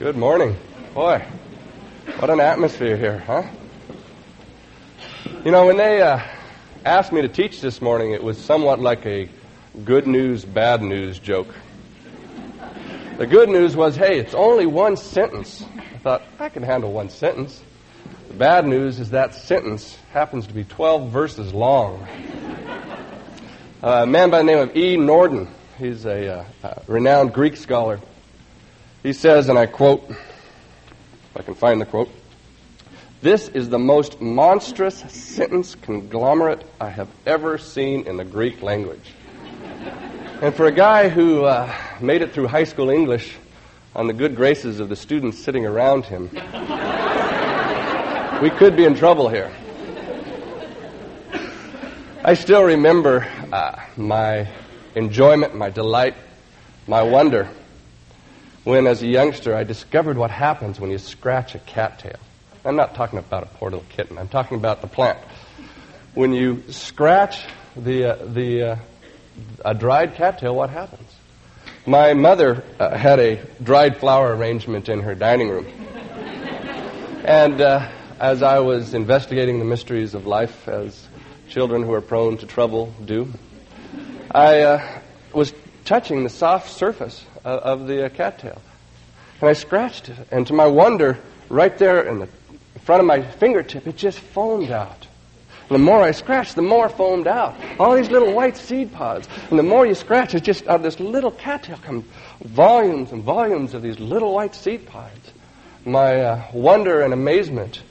Good morning. Boy, what an atmosphere here, huh? You know, when they uh, asked me to teach this morning, it was somewhat like a good news, bad news joke. The good news was, hey, it's only one sentence. I thought, I can handle one sentence. The bad news is that sentence happens to be 12 verses long. a man by the name of E. Norden, he's a, uh, a renowned Greek scholar. He says, and I quote, if I can find the quote, this is the most monstrous sentence conglomerate I have ever seen in the Greek language. And for a guy who uh, made it through high school English on the good graces of the students sitting around him, we could be in trouble here. I still remember uh, my enjoyment, my delight, my wonder when, as a youngster, I discovered what happens when you scratch a cattail. I'm not talking about a poor little kitten. I'm talking about the plant. When you scratch the uh, the uh, a dried cattail, what happens? My mother uh, had a dried flower arrangement in her dining room, and uh, as I was investigating the mysteries of life, as children who are prone to trouble do, I uh, was touching the soft surface of, of the uh, cattail. And I scratched it, and to my wonder, right there in the front of my fingertip, it just foamed out. And the more I scratched, the more foamed out. All these little white seed pods. And the more you scratch, it's just out of this little cattail come volumes and volumes of these little white seed pods. My uh, wonder and amazement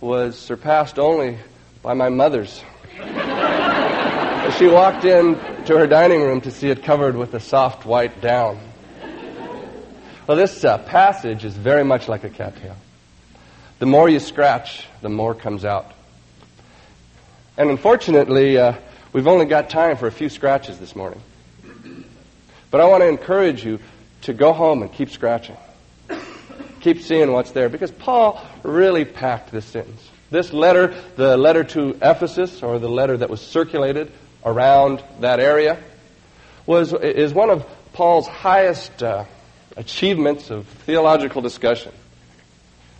was surpassed only by my mother's. she walked in to her dining room to see it covered with a soft white down. Well, this uh, passage is very much like a cattail. The more you scratch, the more comes out. And unfortunately, uh, we've only got time for a few scratches this morning. But I want to encourage you to go home and keep scratching. Keep seeing what's there. Because Paul really packed this sentence. This letter, the letter to Ephesus, or the letter that was circulated around that area, was, is one of Paul's highest uh, achievements of theological discussion.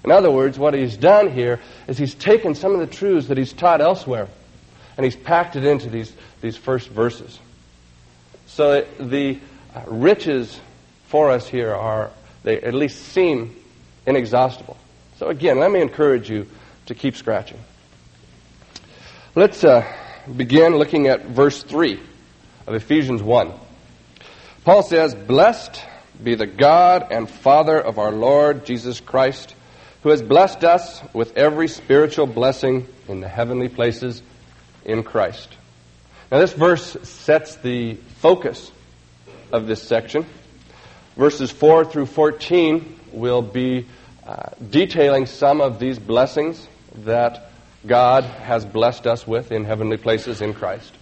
In other words, what he's done here is he's taken some of the truths that he's taught elsewhere and he's packed it into these, these first verses. So the uh, riches for us here are, they at least seem inexhaustible. So again, let me encourage you to keep scratching. Let's uh, begin looking at verse 3 of Ephesians 1. Paul says, Blessed be the God and Father of our Lord Jesus Christ, who has blessed us with every spiritual blessing in the heavenly places in Christ. Now, this verse sets the focus of this section. Verses 4 through 14 will be uh, detailing some of these blessings that God has blessed us with in heavenly places in Christ.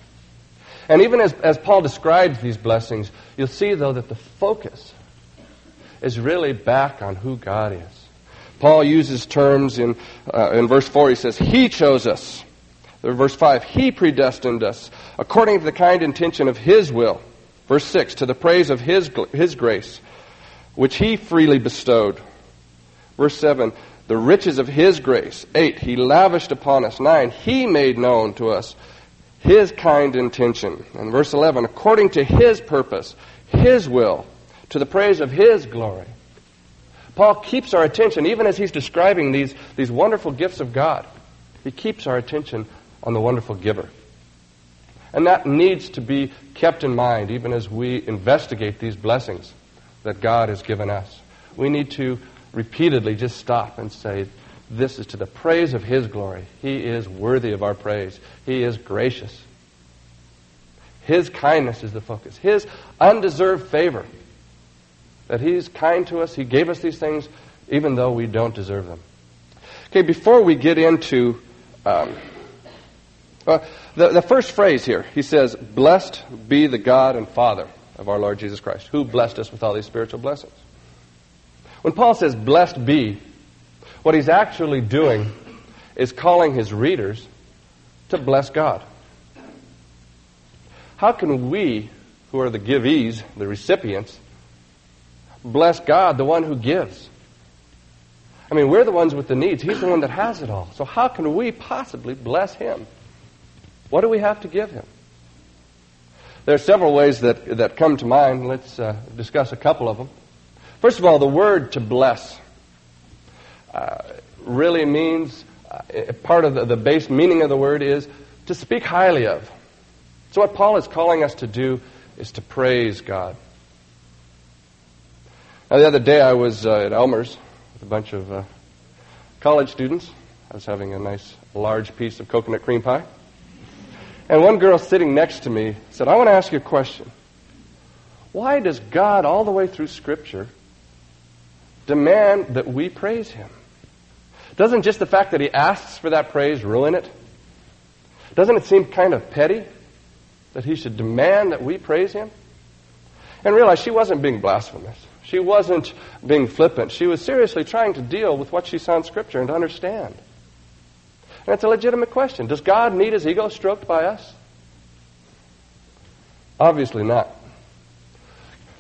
And even as, as Paul describes these blessings, you'll see, though, that the focus is really back on who God is. Paul uses terms in, uh, in verse 4. He says, He chose us. Verse 5, He predestined us according to the kind intention of His will. Verse 6, to the praise of His, His grace, which He freely bestowed. Verse 7, the riches of His grace. 8, He lavished upon us. 9, He made known to us His kind intention. And verse 11, according to His purpose, His will, to the praise of His glory. Paul keeps our attention, even as he's describing these, these wonderful gifts of God, he keeps our attention on the wonderful giver. And that needs to be kept in mind even as we investigate these blessings that God has given us. We need to repeatedly just stop and say, This is to the praise of His glory. He is worthy of our praise. He is gracious. His kindness is the focus. His undeserved favor that He's kind to us. He gave us these things even though we don't deserve them. Okay, before we get into um, uh, the, the first phrase here, he says, Blessed be the God and Father of our Lord Jesus Christ, who blessed us with all these spiritual blessings. When Paul says, Blessed be, what he's actually doing is calling his readers to bless God. How can we, who are the givees, the recipients, bless God, the one who gives. I mean, we're the ones with the needs. He's the one that has it all. So how can we possibly bless him? What do we have to give him? There are several ways that, that come to mind. Let's uh, discuss a couple of them. First of all, the word to bless uh, really means, uh, part of the, the base meaning of the word is to speak highly of. So what Paul is calling us to do is to praise God. Now, the other day I was uh, at Elmer's with a bunch of uh, college students. I was having a nice large piece of coconut cream pie. And one girl sitting next to me said, I want to ask you a question. Why does God, all the way through Scripture, demand that we praise Him? Doesn't just the fact that He asks for that praise ruin it? Doesn't it seem kind of petty that He should demand that we praise Him? And realize she wasn't being blasphemous. She wasn't being flippant. She was seriously trying to deal with what she saw in Scripture and to understand. And it's a legitimate question. Does God need his ego stroked by us? Obviously not.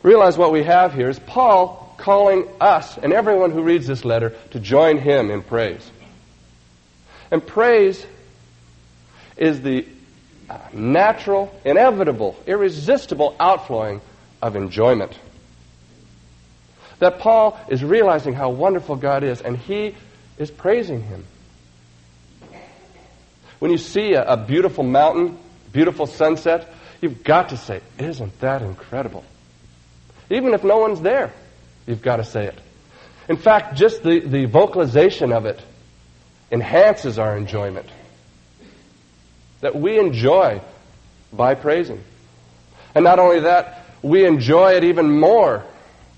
Realize what we have here is Paul calling us and everyone who reads this letter to join him in praise. And praise is the natural, inevitable, irresistible outflowing of enjoyment that Paul is realizing how wonderful God is, and he is praising him. When you see a, a beautiful mountain, beautiful sunset, you've got to say, Isn't that incredible? Even if no one's there, you've got to say it. In fact, just the, the vocalization of it enhances our enjoyment. That we enjoy by praising. And not only that, we enjoy it even more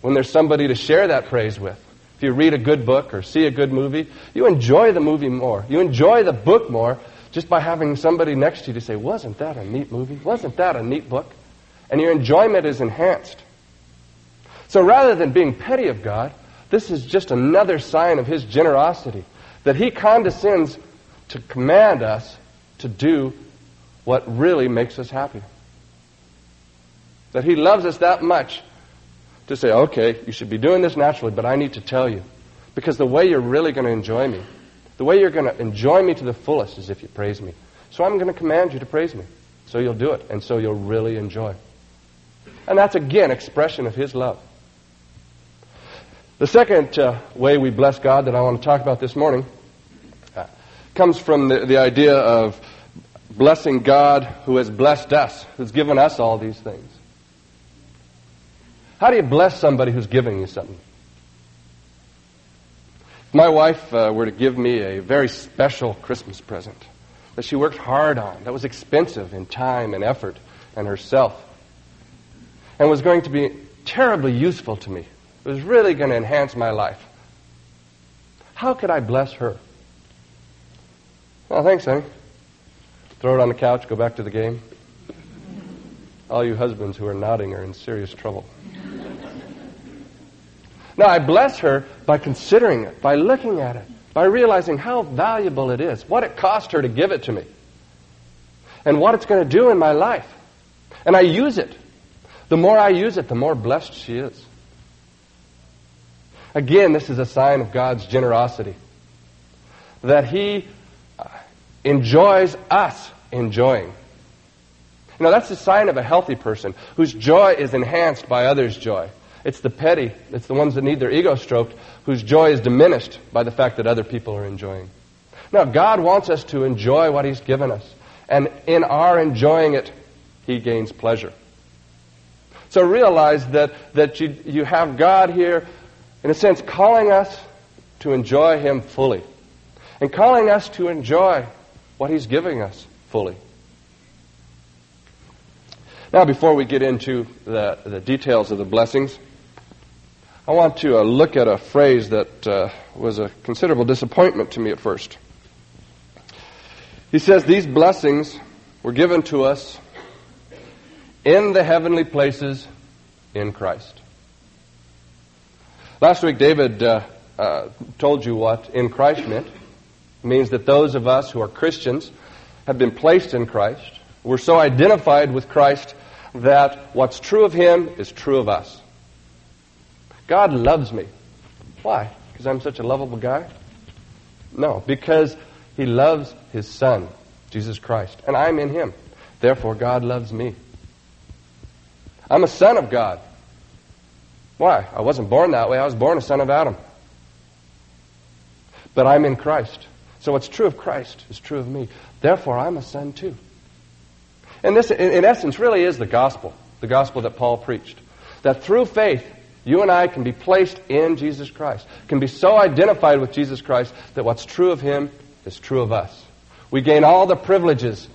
when there's somebody to share that praise with. If you read a good book or see a good movie, you enjoy the movie more. You enjoy the book more just by having somebody next to you to say, Wasn't that a neat movie? Wasn't that a neat book? And your enjoyment is enhanced. So rather than being petty of God, this is just another sign of His generosity that He condescends to command us to do what really makes us happy. That He loves us that much to say, okay, you should be doing this naturally, but I need to tell you. Because the way you're really going to enjoy me, the way you're going to enjoy me to the fullest is if you praise me. So I'm going to command you to praise me. So you'll do it, and so you'll really enjoy. And that's, again, expression of His love. The second uh, way we bless God that I want to talk about this morning uh, comes from the, the idea of blessing God who has blessed us, who's given us all these things. How do you bless somebody who's giving you something? If my wife uh, were to give me a very special Christmas present that she worked hard on, that was expensive in time and effort and herself, and was going to be terribly useful to me, it was really going to enhance my life. How could I bless her? Well, thanks, honey. Throw it on the couch, go back to the game. All you husbands who are nodding are in serious trouble. Now, I bless her by considering it, by looking at it, by realizing how valuable it is, what it cost her to give it to me, and what it's going to do in my life. And I use it. The more I use it, the more blessed she is. Again, this is a sign of God's generosity. That He uh, enjoys us enjoying. Know, that's a sign of a healthy person whose joy is enhanced by others' joy. It's the petty, it's the ones that need their ego stroked, whose joy is diminished by the fact that other people are enjoying. Now, God wants us to enjoy what He's given us. And in our enjoying it, He gains pleasure. So realize that, that you, you have God here, in a sense, calling us to enjoy Him fully. And calling us to enjoy what He's giving us fully. Now, before we get into the, the details of the blessings, I want to uh, look at a phrase that uh, was a considerable disappointment to me at first. He says, These blessings were given to us in the heavenly places in Christ. Last week, David uh, uh told you what in Christ meant. It means that those of us who are Christians have been placed in Christ. We're so identified with Christ that what's true of Him is true of us. God loves me. Why? Because Because I'm such a lovable guy? No, because he loves his son, Jesus Christ, and I'm in him. Therefore, God loves me. I'm a son of God. Why? I wasn't born that way. I was born a son of Adam. But I'm in Christ. So what's true of Christ is true of me. Therefore, I'm a son too. And this, in essence, really is the gospel, the gospel that Paul preached. That through faith, you and I can be placed in Jesus Christ, can be so identified with Jesus Christ that what's true of him is true of us. We gain all the privileges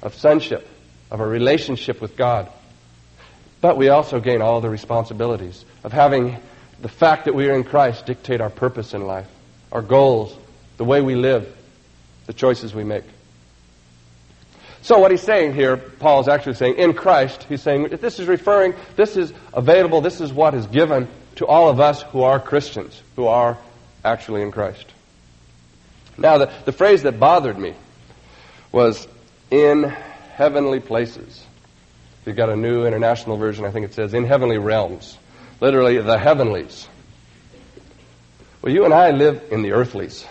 of sonship, of a relationship with God. But we also gain all the responsibilities of having the fact that we are in Christ dictate our purpose in life, our goals, the way we live, the choices we make. So what he's saying here, Paul is actually saying, in Christ, he's saying, this is referring, this is available, this is what is given to all of us who are Christians, who are actually in Christ. Now, the, the phrase that bothered me was in heavenly places. If You've got a new international version, I think it says, in heavenly realms. Literally, the heavenlies. Well, you and I live in the earthlies.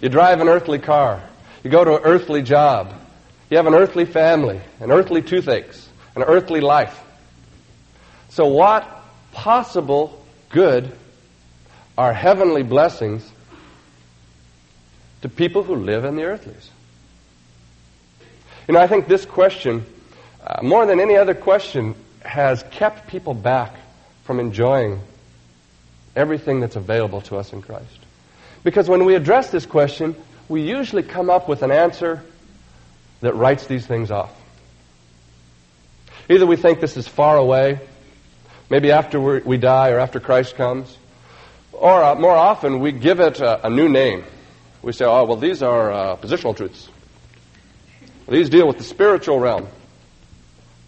You drive an earthly car. You go to an earthly job. You have an earthly family, an earthly toothaches, an earthly life. So, what possible good are heavenly blessings to people who live in the earthlies? You know, I think this question, uh, more than any other question, has kept people back from enjoying everything that's available to us in Christ. Because when we address this question, we usually come up with an answer that writes these things off. Either we think this is far away, maybe after we die or after Christ comes, or uh, more often we give it a, a, new name. We say, oh, well, these are uh, positional truths. These deal with the spiritual realm.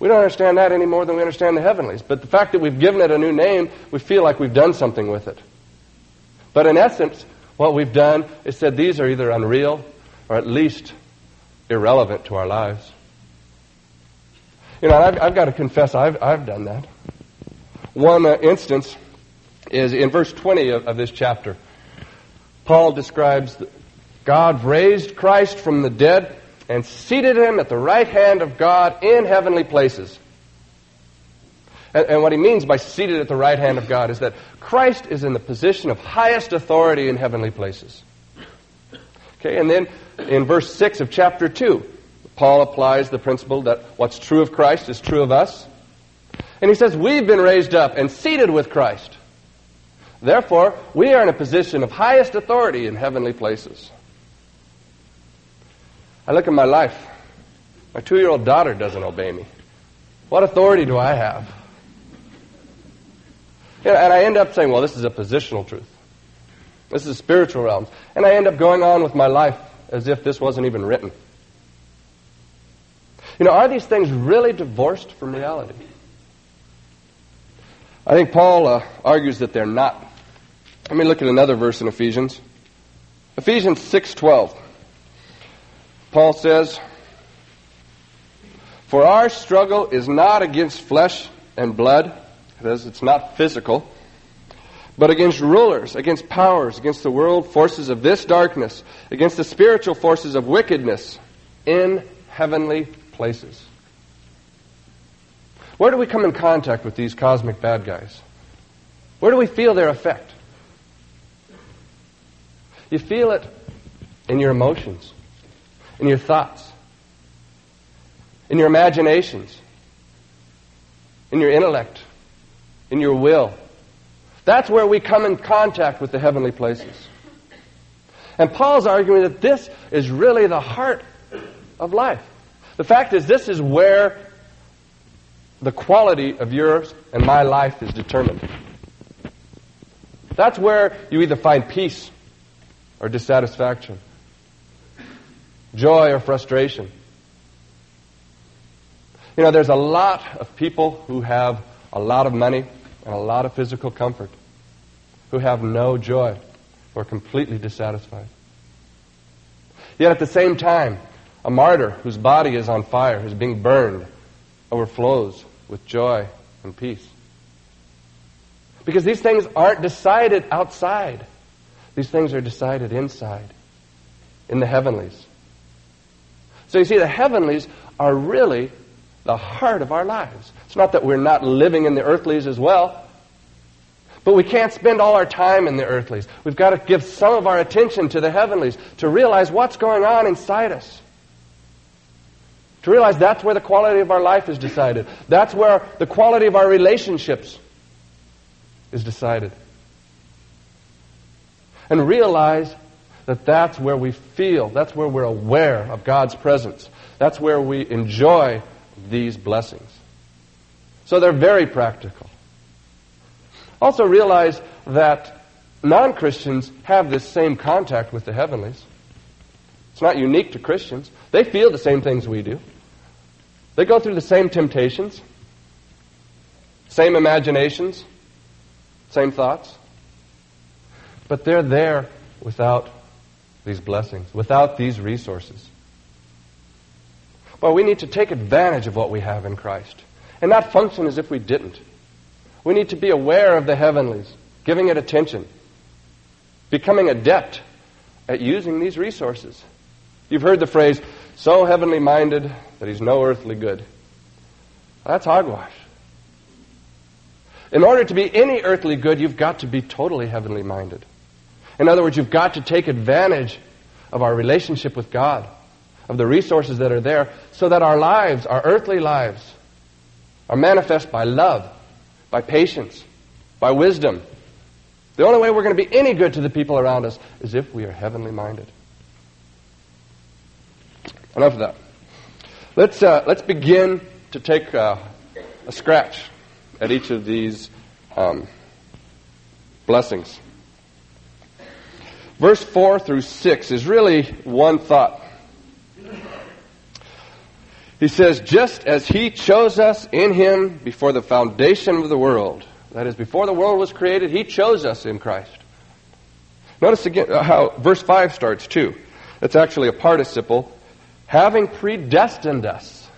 We don't understand that any more than we understand the heavenlies. But the fact that we've given it a new name, we feel like we've done something with it. But in essence, what we've done is said these are either unreal or at least irrelevant to our lives. You know, I've, I've got to confess, I've, I've done that. One uh, instance is in verse 20 of, of this chapter. Paul describes God raised Christ from the dead and seated him at the right hand of God in heavenly places. And, and, what he means by seated at the right hand of God is that Christ is in the position of highest authority in heavenly places. Okay, and then in verse 6 of chapter 2, Paul applies the principle that what's true of Christ is true of us. And he says, We've been raised up and seated with Christ. Therefore, we are in a position of highest authority in heavenly places. I look at my life. My two year old daughter doesn't obey me. What authority do I have? And I end up saying, well, this is a positional truth. This is spiritual realms. And I end up going on with my life as if this wasn't even written. You know, are these things really divorced from reality? I think Paul uh, argues that they're not. Let me look at another verse in Ephesians. Ephesians 6:12. Paul says, "For our struggle is not against flesh and blood, says it's not physical, but against rulers, against powers, against the world forces of this darkness, against the spiritual forces of wickedness in heavenly places. Where do we come in contact with these cosmic bad guys? Where do we feel their effect? You feel it in your emotions, in your thoughts, in your imaginations, in your intellect, in your will. That's where we come in contact with the heavenly places. And Paul's arguing that this is really the heart of life. The fact is, this is where the quality of yours and my life is determined. That's where you either find peace or dissatisfaction, joy or frustration. You know, there's a lot of people who have a lot of money and a lot of physical comfort, who have no joy, or completely dissatisfied. Yet at the same time, a martyr whose body is on fire, who's being burned, overflows with joy and peace. Because these things aren't decided outside. These things are decided inside, in the heavenlies. So you see, the heavenlies are really the heart of our lives. It's not that we're not living in the earthlies as well, but we can't spend all our time in the earthlies. We've got to give some of our attention to the heavenlies to realize what's going on inside us. To realize that's where the quality of our life is decided. That's where the quality of our relationships is decided. And realize that that's where we feel, that's where we're aware of God's presence. That's where we enjoy these blessings. So they're very practical. Also realize that non Christians have this same contact with the heavenlies. It's not unique to Christians. They feel the same things we do. They go through the same temptations, same imaginations, same thoughts. But they're there without these blessings, without these resources. Well, we need to take advantage of what we have in Christ and not function as if we didn't. We need to be aware of the heavenlies, giving it attention, becoming adept at using these resources. You've heard the phrase, so heavenly minded that he's no earthly good. That's hogwash. In order to be any earthly good, you've got to be totally heavenly minded. In other words, you've got to take advantage of our relationship with God, of the resources that are there, so that our lives, our earthly lives, are manifest by love, by patience, by wisdom. The only way we're going to be any good to the people around us is if we are heavenly minded. Enough of that. Let's, uh, let's begin to take uh, a scratch at each of these um, blessings. Verse 4 through 6 is really one thought. He says, just as he chose us in him before the foundation of the world, that is, before the world was created, he chose us in Christ. Notice again how verse 5 starts too. It's actually a participle, having predestined us.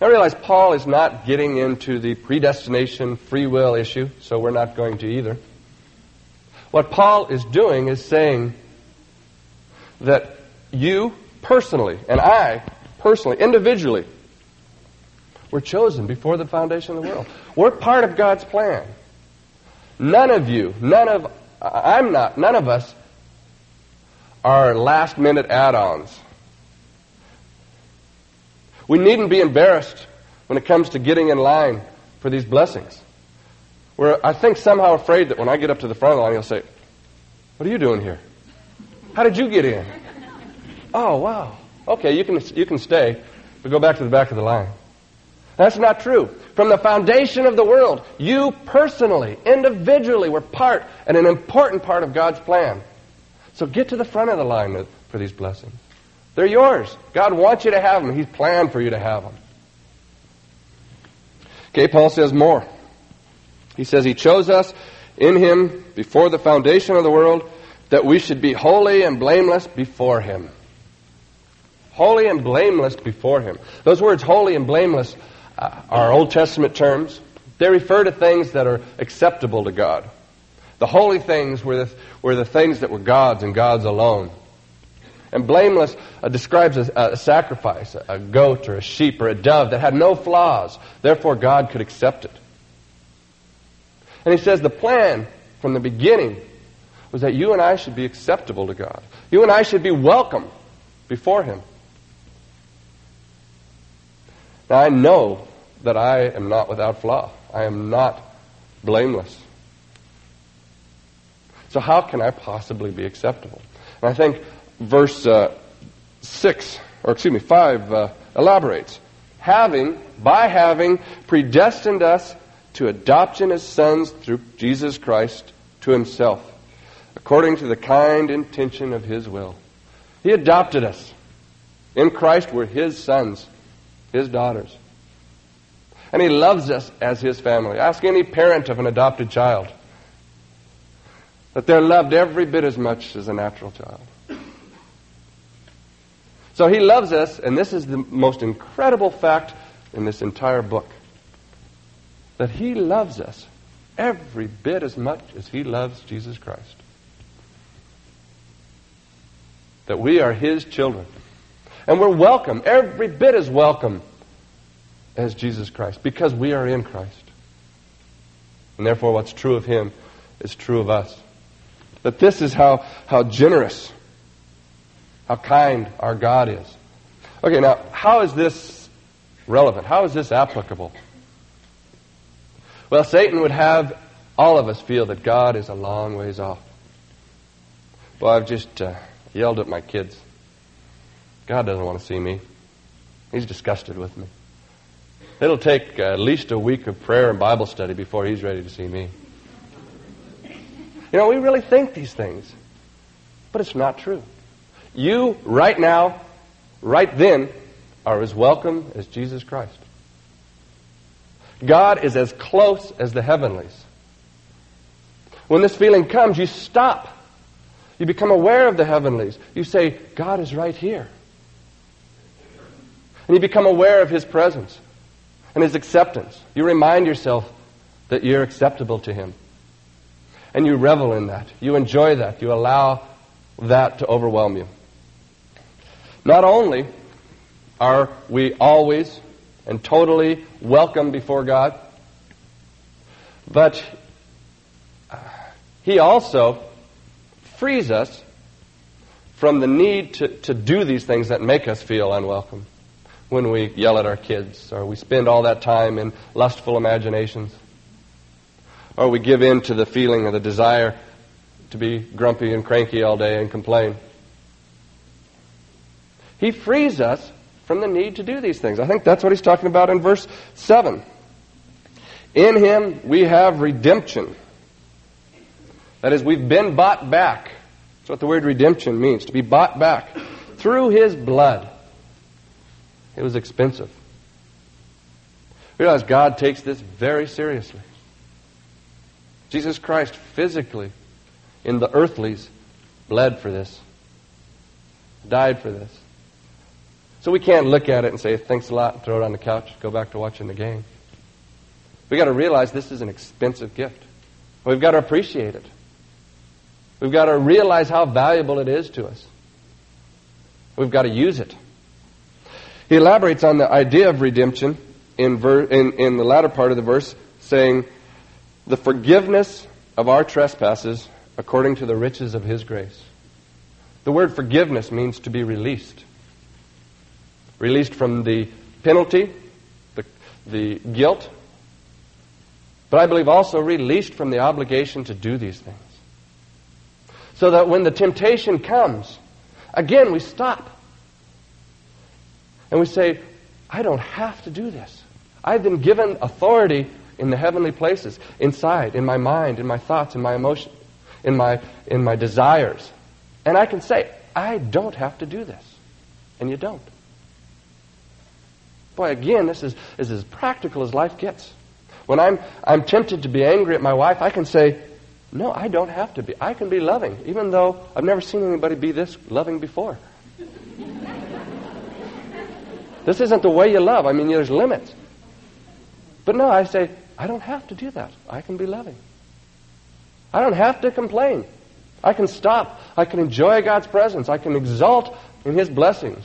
Now realize Paul is not getting into the predestination free will issue, so we're not going to either. What Paul is doing is saying that you personally and I personally, individually, were chosen before the foundation of the world. We're part of God's plan. None of you, none of, I'm not, none of us are last minute add ons. We needn't be embarrassed when it comes to getting in line for these blessings. We're, I think, somehow afraid that when I get up to the front of the line, he'll say, What are you doing here? How did you get in? Oh, wow. Okay, you can, you can stay, but go back to the back of the line. That's not true. From the foundation of the world, you personally, individually, were part and an important part of God's plan. So get to the front of the line for these blessings. They're yours. God wants you to have them. He's planned for you to have them. Okay, Paul says more. He says he chose us in him before the foundation of the world that we should be holy and blameless before him holy and blameless before him. Those words, holy and blameless, uh, are Old Testament terms. They refer to things that are acceptable to God. The holy things were the, were the things that were God's and God's alone. And blameless uh, describes a, a sacrifice, a, a goat or a sheep or a dove that had no flaws. Therefore, God could accept it. And he says the plan from the beginning was that you and I should be acceptable to God. You and I should be welcome before Him. Now, I know that I am not without flaw. I am not blameless. So, how can I possibly be acceptable? And I think verse uh, 6, or excuse me, 5 uh, elaborates. Having, by having, predestined us to adoption as sons through Jesus Christ to himself, according to the kind intention of his will. He adopted us. In Christ, we're his sons his daughters. And he loves us as his family. Ask any parent of an adopted child that they're loved every bit as much as a natural child. So he loves us, and this is the most incredible fact in this entire book that he loves us every bit as much as he loves Jesus Christ. That we are his children. And we're welcome, every bit as welcome as Jesus Christ, because we are in Christ. And therefore, what's true of him is true of us. That this is how, how generous, how kind our God is. Okay, now, how is this relevant? How is this applicable? Well, Satan would have all of us feel that God is a long ways off. Well, I've just uh, yelled at my kids. God doesn't want to see me. He's disgusted with me. It'll take uh, at least a week of prayer and Bible study before he's ready to see me. You know, we really think these things, but it's not true. You, right now, right then, are as welcome as Jesus Christ. God is as close as the heavenlies. When this feeling comes, you stop. You become aware of the heavenlies. You say, God is right here. And you become aware of His presence and His acceptance. You remind yourself that you're acceptable to Him. And you revel in that. You enjoy that. You allow that to overwhelm you. Not only are we always and totally welcome before God, but uh, He also frees us from the need to, to do these things that make us feel unwelcome when we yell at our kids, or we spend all that time in lustful imaginations, or we give in to the feeling or the desire to be grumpy and cranky all day and complain. He frees us from the need to do these things. I think that's what he's talking about in verse 7. In him we have redemption. That is, we've been bought back. That's what the word redemption means, to be bought back through his blood. It was expensive. Realize God takes this very seriously. Jesus Christ physically, in the earthlies, bled for this, died for this. So we can't look at it and say, thanks a lot, throw it on the couch, go back to watching the game. We've got to realize this is an expensive gift. We've got to appreciate it. We've got to realize how valuable it is to us. We've got to use it. He elaborates on the idea of redemption in, ver- in, in the latter part of the verse, saying, The forgiveness of our trespasses according to the riches of His grace. The word forgiveness means to be released. Released from the penalty, the, the guilt, but I believe also released from the obligation to do these things. So that when the temptation comes, again we stop and we say, I don't have to do this. I've been given authority in the heavenly places, inside, in my mind, in my thoughts, in my emotions, in my, in my desires. And I can say, I don't have to do this. And you don't. Boy, again, this is, is as practical as life gets. When I'm, I'm tempted to be angry at my wife, I can say, No, I don't have to be. I can be loving, even though I've never seen anybody be this loving before. This isn't the way you love. I mean, there's limits. But no, I say, I don't have to do that. I can be loving. I don't have to complain. I can stop. I can enjoy God's presence. I can exult in His blessings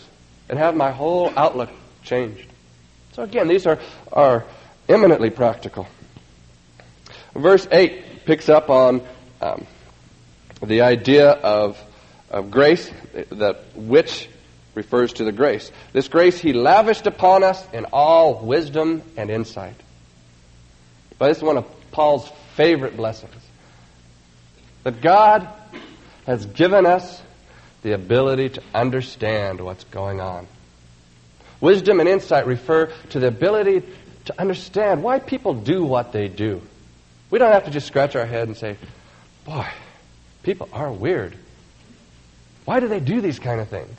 and have my whole outlook changed. So again, these are, are eminently practical. Verse 8 picks up on um, the idea of, of grace, that which refers to the grace. This grace he lavished upon us in all wisdom and insight. But this is one of Paul's favorite blessings. That God has given us the ability to understand what's going on. Wisdom and insight refer to the ability to understand why people do what they do. We don't have to just scratch our head and say, boy, people are weird. Why do they do these kind of things?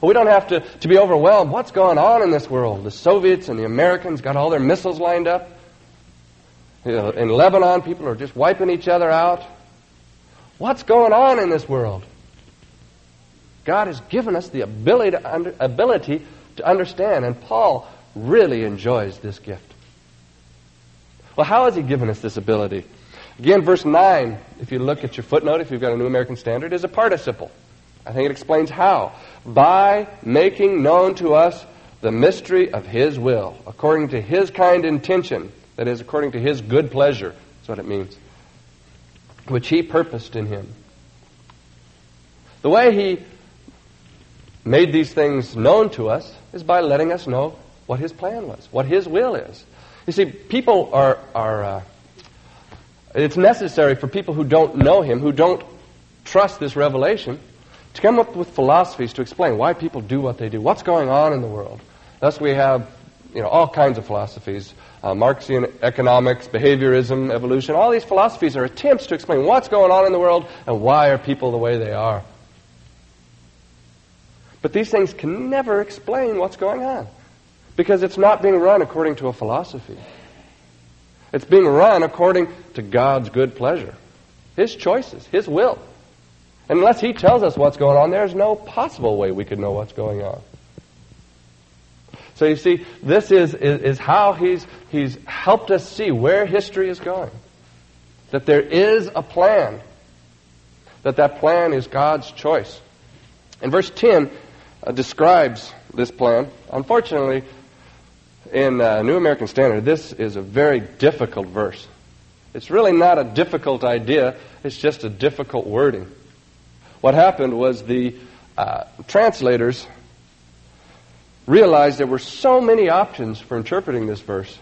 We don't have to, to be overwhelmed. What's going on in this world? The Soviets and the Americans got all their missiles lined up. You know, in Lebanon, people are just wiping each other out. What's going on in this world? God has given us the ability to, under, ability to understand, and Paul really enjoys this gift. Well, how has He given us this ability? Again, verse 9, if you look at your footnote, if you've got a New American Standard, is a participle. I think it explains how. By making known to us the mystery of His will, according to His kind intention, that is, according to His good pleasure. That's what it means. Which He purposed in Him. The way He made these things known to us is by letting us know what His plan was, what His will is. You see, people are, are uh, it's necessary for people who don't know Him, who don't trust this revelation, to come up with philosophies to explain why people do what they do, what's going on in the world. Thus, we have you know, all kinds of philosophies uh, Marxian economics, behaviorism, evolution. All these philosophies are attempts to explain what's going on in the world and why are people the way they are. But these things can never explain what's going on because it's not being run according to a philosophy. It's being run according to God's good pleasure, His choices, His will. And unless He tells us what's going on, there's no possible way we could know what's going on. So you see, this is, is, is, how he's, he's helped us see where history is going. That there is a plan. That that plan is God's choice. And verse 10 uh, describes this plan. Unfortunately, in uh, New American Standard, this is a very difficult verse. It's really not a difficult idea, it's just a difficult wording. What happened was the uh, translators realized there were so many options for interpreting this verse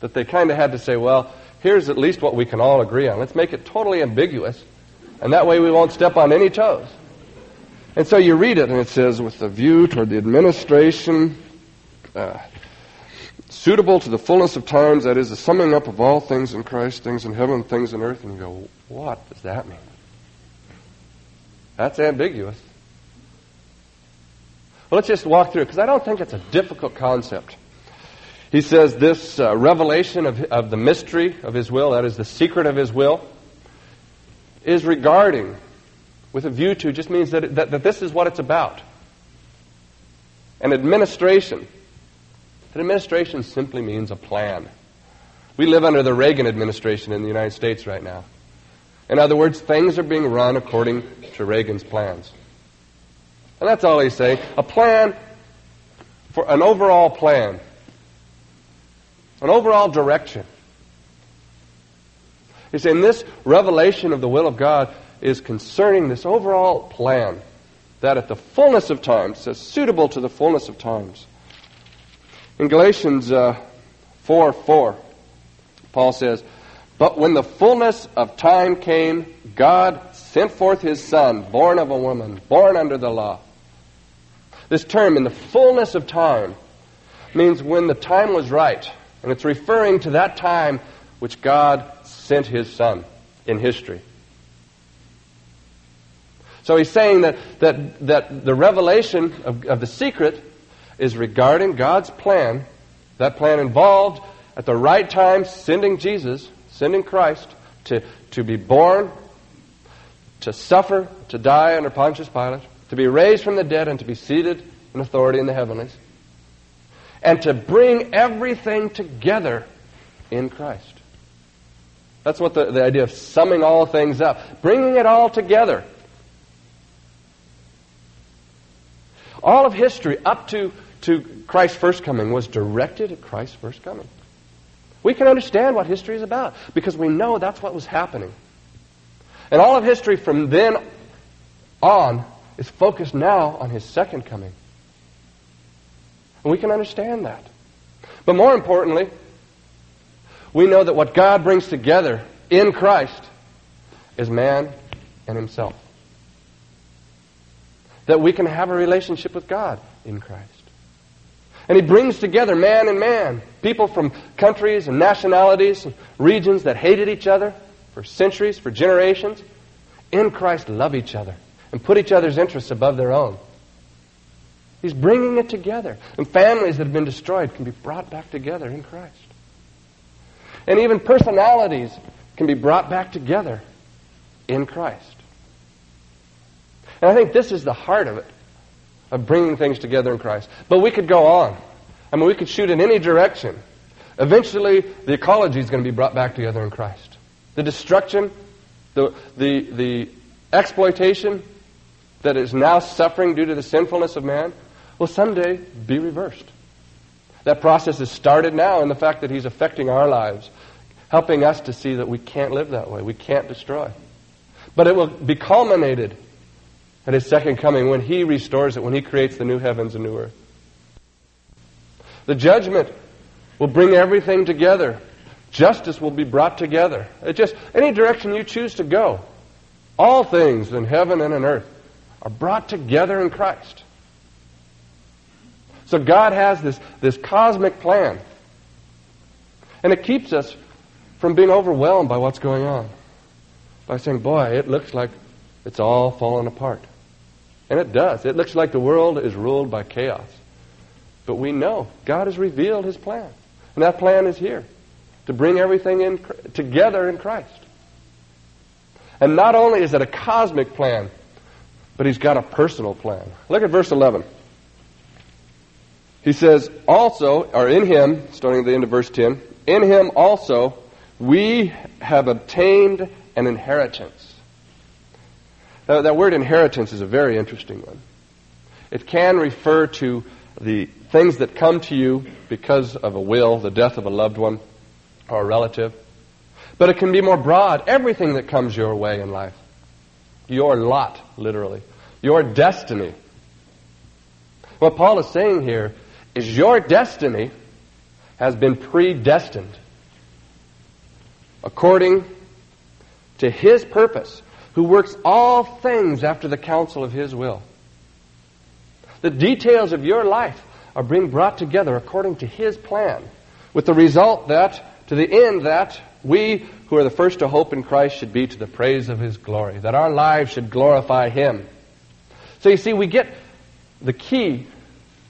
that they kind of had to say, well, here's at least what we can all agree on. Let's make it totally ambiguous, and that way we won't step on any toes. And so you read it, and it says, with a view toward the administration uh, suitable to the fullness of times, that is, the summing up of all things in Christ, things in heaven, things in earth. And you go, what does that mean? That's ambiguous. Well, let's just walk through it because I don't think it's a difficult concept. He says this uh, revelation of, of the mystery of his will, that is the secret of his will, is regarding with a view to just means that, that, that this is what it's about. An administration. An administration simply means a plan. We live under the Reagan administration in the United States right now. In other words, things are being run according to Reagan's plans. And that's all he's saying. A plan for an overall plan, an overall direction. He's saying this revelation of the will of God is concerning this overall plan that at the fullness of times, says suitable to the fullness of times. In Galatians uh, 4 4, Paul says, But when the fullness of time came, God sent forth his Son, born of a woman, born under the law this term, in the fullness of time, means when the time was right. And it's referring to that time which God sent His Son in history. So he's saying that, that, that the revelation of, of the secret is regarding God's plan. That plan involved, at the right time, sending Jesus, sending Christ to, to be born, to suffer, to die under Pontius Pilate, to be raised from the dead and to be seated in authority in the heavenlies, and to bring everything together in Christ. That's what the, the idea of summing all things up, bringing it all together. All of history up to, to Christ's first coming was directed at Christ's first coming. We can understand what history is about because we know that's what was happening. And all of history from then on is focused now on his second coming. And we can understand that. But more importantly, we know that what God brings together in Christ is man and himself. That we can have a relationship with God in Christ. And he brings together man and man, people from countries and nationalities and regions that hated each other for centuries, for generations, in Christ love each other and put each other's interests above their own. He's bringing it together. And families that have been destroyed can be brought back together in Christ. And even personalities can be brought back together in Christ. And I think this is the heart of it, of bringing things together in Christ. But we could go on. I mean, we could shoot in any direction Eventually, the ecology is going to be brought back together in Christ. The destruction, the, the, the exploitation that is now suffering due to the sinfulness of man will someday be reversed. That process has started now in the fact that He's affecting our lives, helping us to see that we can't live that way. We can't destroy. But it will be culminated at His second coming when He restores it, when He creates the new heavens and new earth. The judgment will bring everything together. Justice will be brought together. It just any direction you choose to go. All things in heaven and in earth are brought together in Christ. So God has this, this cosmic plan. And it keeps us from being overwhelmed by what's going on. By saying, boy, it looks like it's all falling apart. And it does. It looks like the world is ruled by chaos. But we know God has revealed his plan. And that plan is here to bring everything in, together in Christ. And not only is it a cosmic plan, but he's got a personal plan. Look at verse 11. He says, also, or in him, starting at the end of verse 10, in him also we have obtained an inheritance. Now, that word inheritance is a very interesting one. It can refer to the things that come to you because of a will, the death of a loved one or a relative. But it can be more broad. Everything that comes your way in life. Your lot, literally. Your destiny. What Paul is saying here is your destiny has been predestined according to his purpose, who works all things after the counsel of his will. The details of your life are being brought together according to his plan, with the result that, to the end that, we who are the first to hope in Christ should be to the praise of his glory, that our lives should glorify him. So you see, we get the key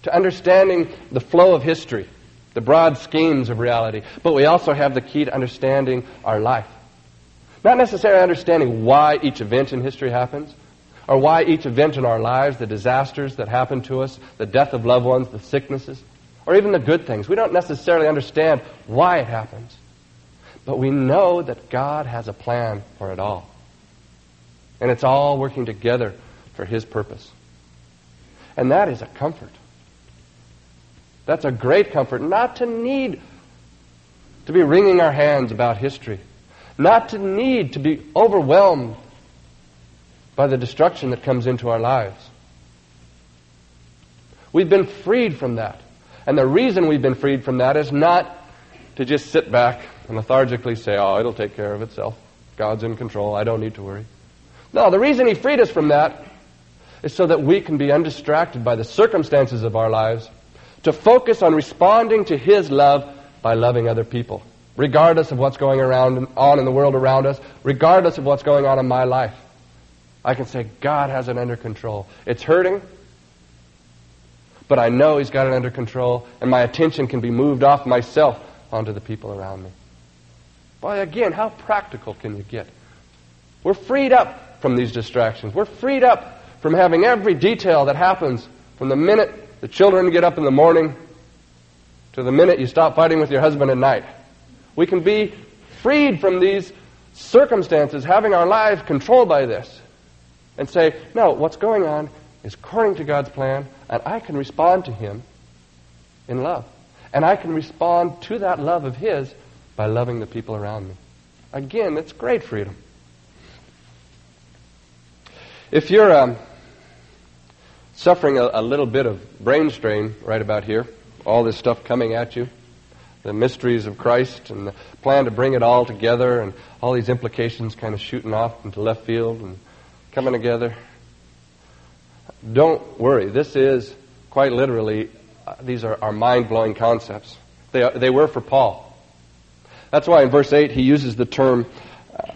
to understanding the flow of history, the broad schemes of reality, but we also have the key to understanding our life. Not necessarily understanding why each event in history happens, or why each event in our lives, the disasters that happen to us, the death of loved ones, the sicknesses, or even the good things. We don't necessarily understand why it happens. But we know that God has a plan for it all. And it's all working together for His purpose. And that is a comfort. That's a great comfort. Not to need to be wringing our hands about history. Not to need to be overwhelmed by the destruction that comes into our lives. We've been freed from that. And the reason we've been freed from that is not to just sit back and lethargically say, oh, it'll take care of itself. God's in control. I don't need to worry. No, the reason He freed us from that is so that we can be undistracted by the circumstances of our lives, to focus on responding to His love by loving other people, regardless of what's going around on in the world around us, regardless of what's going on in my life. I can say, God has it under control. It's hurting, but I know He's got it under control, and my attention can be moved off myself onto the people around me. Boy, again, how practical can you get? We're freed up from these distractions. We're freed up from having every detail that happens from the minute the children get up in the morning to the minute you stop fighting with your husband at night. We can be freed from these circumstances, having our lives controlled by this and say, no, what's going on is according to God's plan, and I can respond to Him in love. And I can respond to that love of His by loving the people around me. Again, it's great freedom. If you're um, suffering a, a little bit of brain strain right about here, all this stuff coming at you, the mysteries of Christ and the plan to bring it all together and all these implications kind of shooting off into left field and coming together. Don't worry. This is quite literally, uh, these are, are mind blowing concepts. They, are, they were for Paul. That's why in verse 8 he uses the term, uh,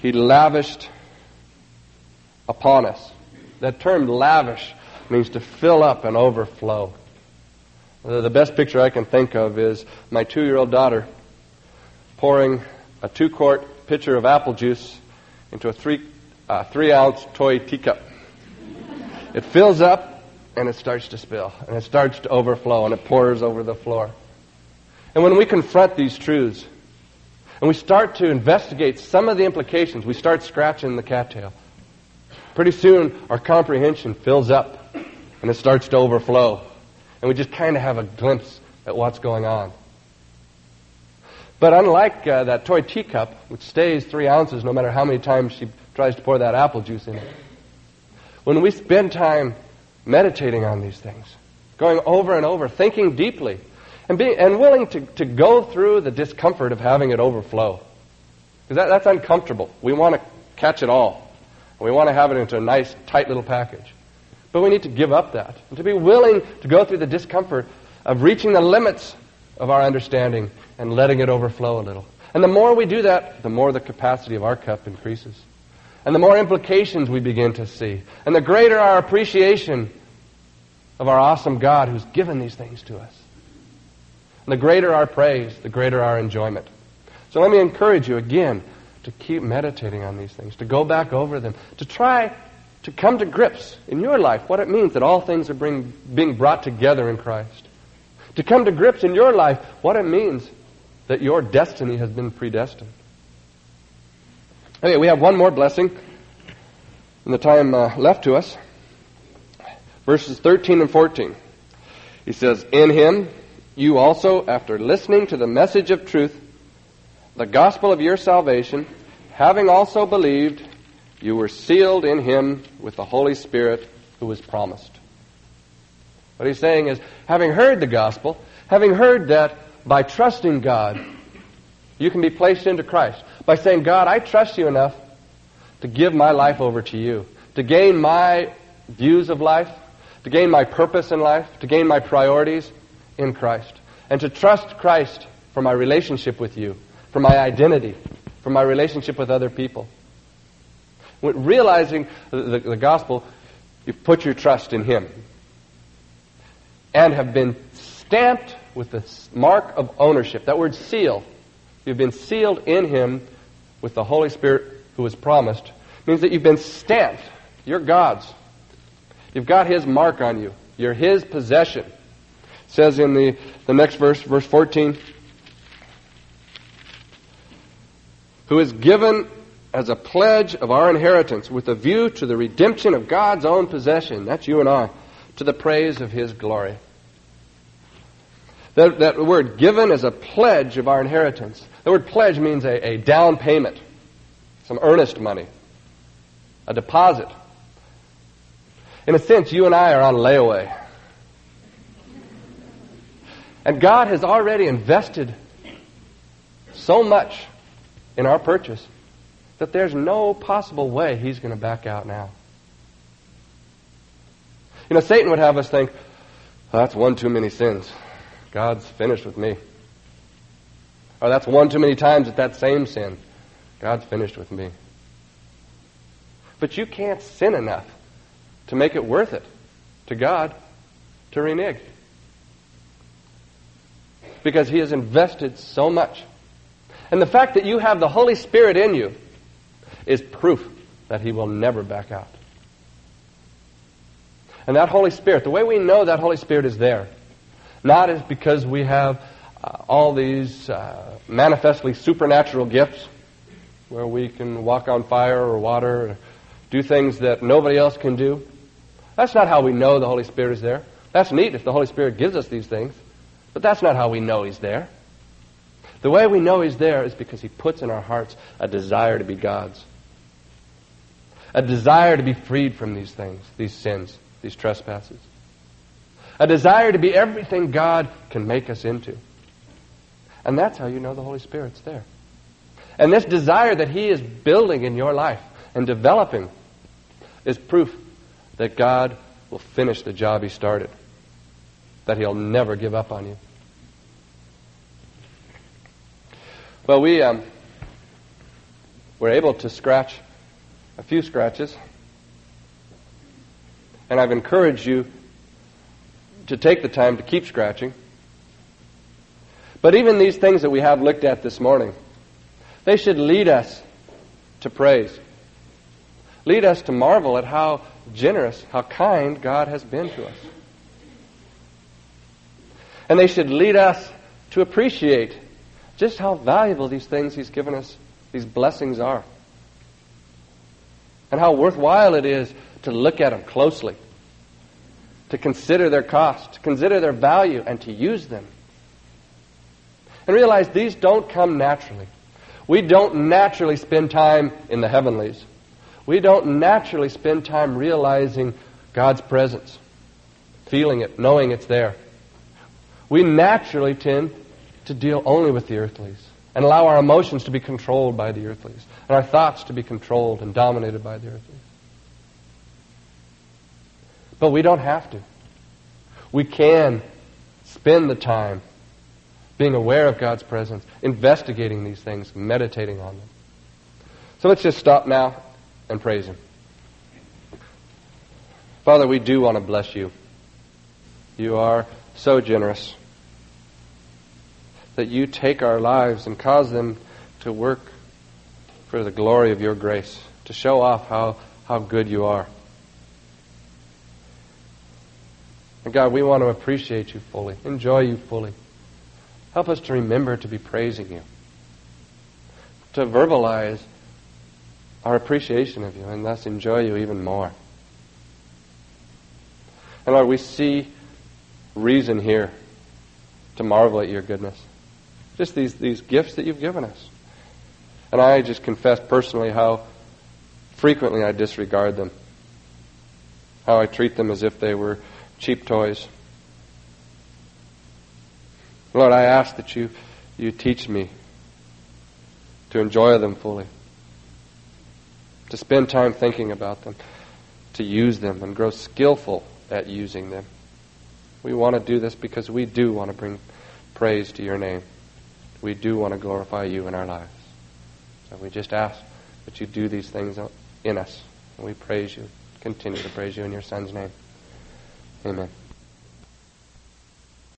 he lavished upon us. That term lavish means to fill up and overflow. The best picture I can think of is my two year old daughter pouring a two quart pitcher of apple juice into a three uh, three ounce toy teacup. It fills up and it starts to spill and it starts to overflow and it pours over the floor. And when we confront these truths, and we start to investigate some of the implications, we start scratching the cattail. Pretty soon, our comprehension fills up, and it starts to overflow. And we just kind of have a glimpse at what's going on. But unlike uh, that toy teacup, which stays three ounces no matter how many times she tries to pour that apple juice in it, when we spend time meditating on these things, going over and over, thinking deeply, and, being, and willing to, to go through the discomfort of having it overflow. Because that, that's uncomfortable. We want to catch it all. We want to have it into a nice, tight little package. But we need to give up that and to be willing to go through the discomfort of reaching the limits of our understanding and letting it overflow a little. And the more we do that, the more the capacity of our cup increases. And the more implications we begin to see. And the greater our appreciation of our awesome God who's given these things to us. And the greater our praise, the greater our enjoyment. So let me encourage you again to keep meditating on these things, to go back over them, to try to come to grips in your life what it means that all things are bring, being brought together in Christ. To come to grips in your life what it means that your destiny has been predestined. Okay, we have one more blessing in the time uh, left to us. Verses 13 and 14. He says, In him you also, after listening to the message of truth, the gospel of your salvation, having also believed, you were sealed in him with the Holy Spirit who was promised. What he's saying is, having heard the gospel, having heard that by trusting God, you can be placed into Christ. By saying, God, I trust you enough to give my life over to you, to gain my views of life, to gain my purpose in life, to gain my priorities in Christ, and to trust Christ for my relationship with you, for my identity, for my relationship with other people. Realizing the, the, gospel, you put your trust in Him and have been stamped with the mark of ownership. That word seal. You've been sealed in Him with the Holy Spirit who was promised. Means that you've been stamped. You're God's. You've got His mark on you. You're His possession. It says in the, the next verse, verse 14, who is given as a pledge of our inheritance with a view to the redemption of God's own possession. That's you and I. To the praise of His glory. That, that word given as a pledge of our inheritance. The word pledge means a, a down payment, some earnest money, a deposit. In a sense, you and I are on layaway. And God has already invested so much in our purchase that there's no possible way he's going to back out now. You know, Satan would have us think, oh, that's one too many sins. God's finished with me. Or that's one too many times at that same sin. God's finished with me. But you can't sin enough to make it worth it to God to renege. Because He has invested so much. And the fact that you have the Holy Spirit in you is proof that He will never back out. And that Holy Spirit, the way we know that Holy Spirit is there, not is because we have uh, all these uh, manifestly supernatural gifts where we can walk on fire or water, or do things that nobody else can do. That's not how we know the Holy Spirit is there. That's neat if the Holy Spirit gives us these things, but that's not how we know He's there. The way we know He's there is because He puts in our hearts a desire to be God's a desire to be freed from these things, these sins, these trespasses, a desire to be everything God can make us into. And that's how you know the Holy Spirit's there. And this desire that He is building in your life and developing is proof that God will finish the job He started, that He'll never give up on you. Well, we um, were able to scratch a few scratches. And I've encouraged you to take the time to keep scratching. But even these things that we have looked at this morning, they should lead us to praise. Lead us to marvel at how generous, how kind God has been to us. And they should lead us to appreciate just how valuable these things He's given us, these blessings are. And how worthwhile it is to look at them closely, to consider their cost, to consider their value, and to use them. And realize these don't come naturally. We don't naturally spend time in the heavenlies. We don't naturally spend time realizing God's presence, feeling it, knowing it's there. We naturally tend to deal only with the earthlies and allow our emotions to be controlled by the earthlies and our thoughts to be controlled and dominated by the earthlies. But we don't have to. We can spend the time being aware of God's presence, investigating these things, meditating on them. So let's just stop now and praise Him. Father, we do want to bless you. You are so generous that you take our lives and cause them to work for the glory of your grace, to show off how, how good you are. And God, we want to appreciate you fully, enjoy you fully. Help us to remember to be praising you, to verbalize our appreciation of you, and thus enjoy you even more. And Lord, we see reason here to marvel at your goodness. Just these, these gifts that you've given us. And I just confess personally how frequently I disregard them, how I treat them as if they were cheap toys. Lord, I ask that you, you teach me to enjoy them fully, to spend time thinking about them, to use them, and grow skillful at using them. We want to do this because we do want to bring praise to your name. We do want to glorify you in our lives. So we just ask that you do these things in us. And we praise you, continue to praise you in your Son's name. Amen.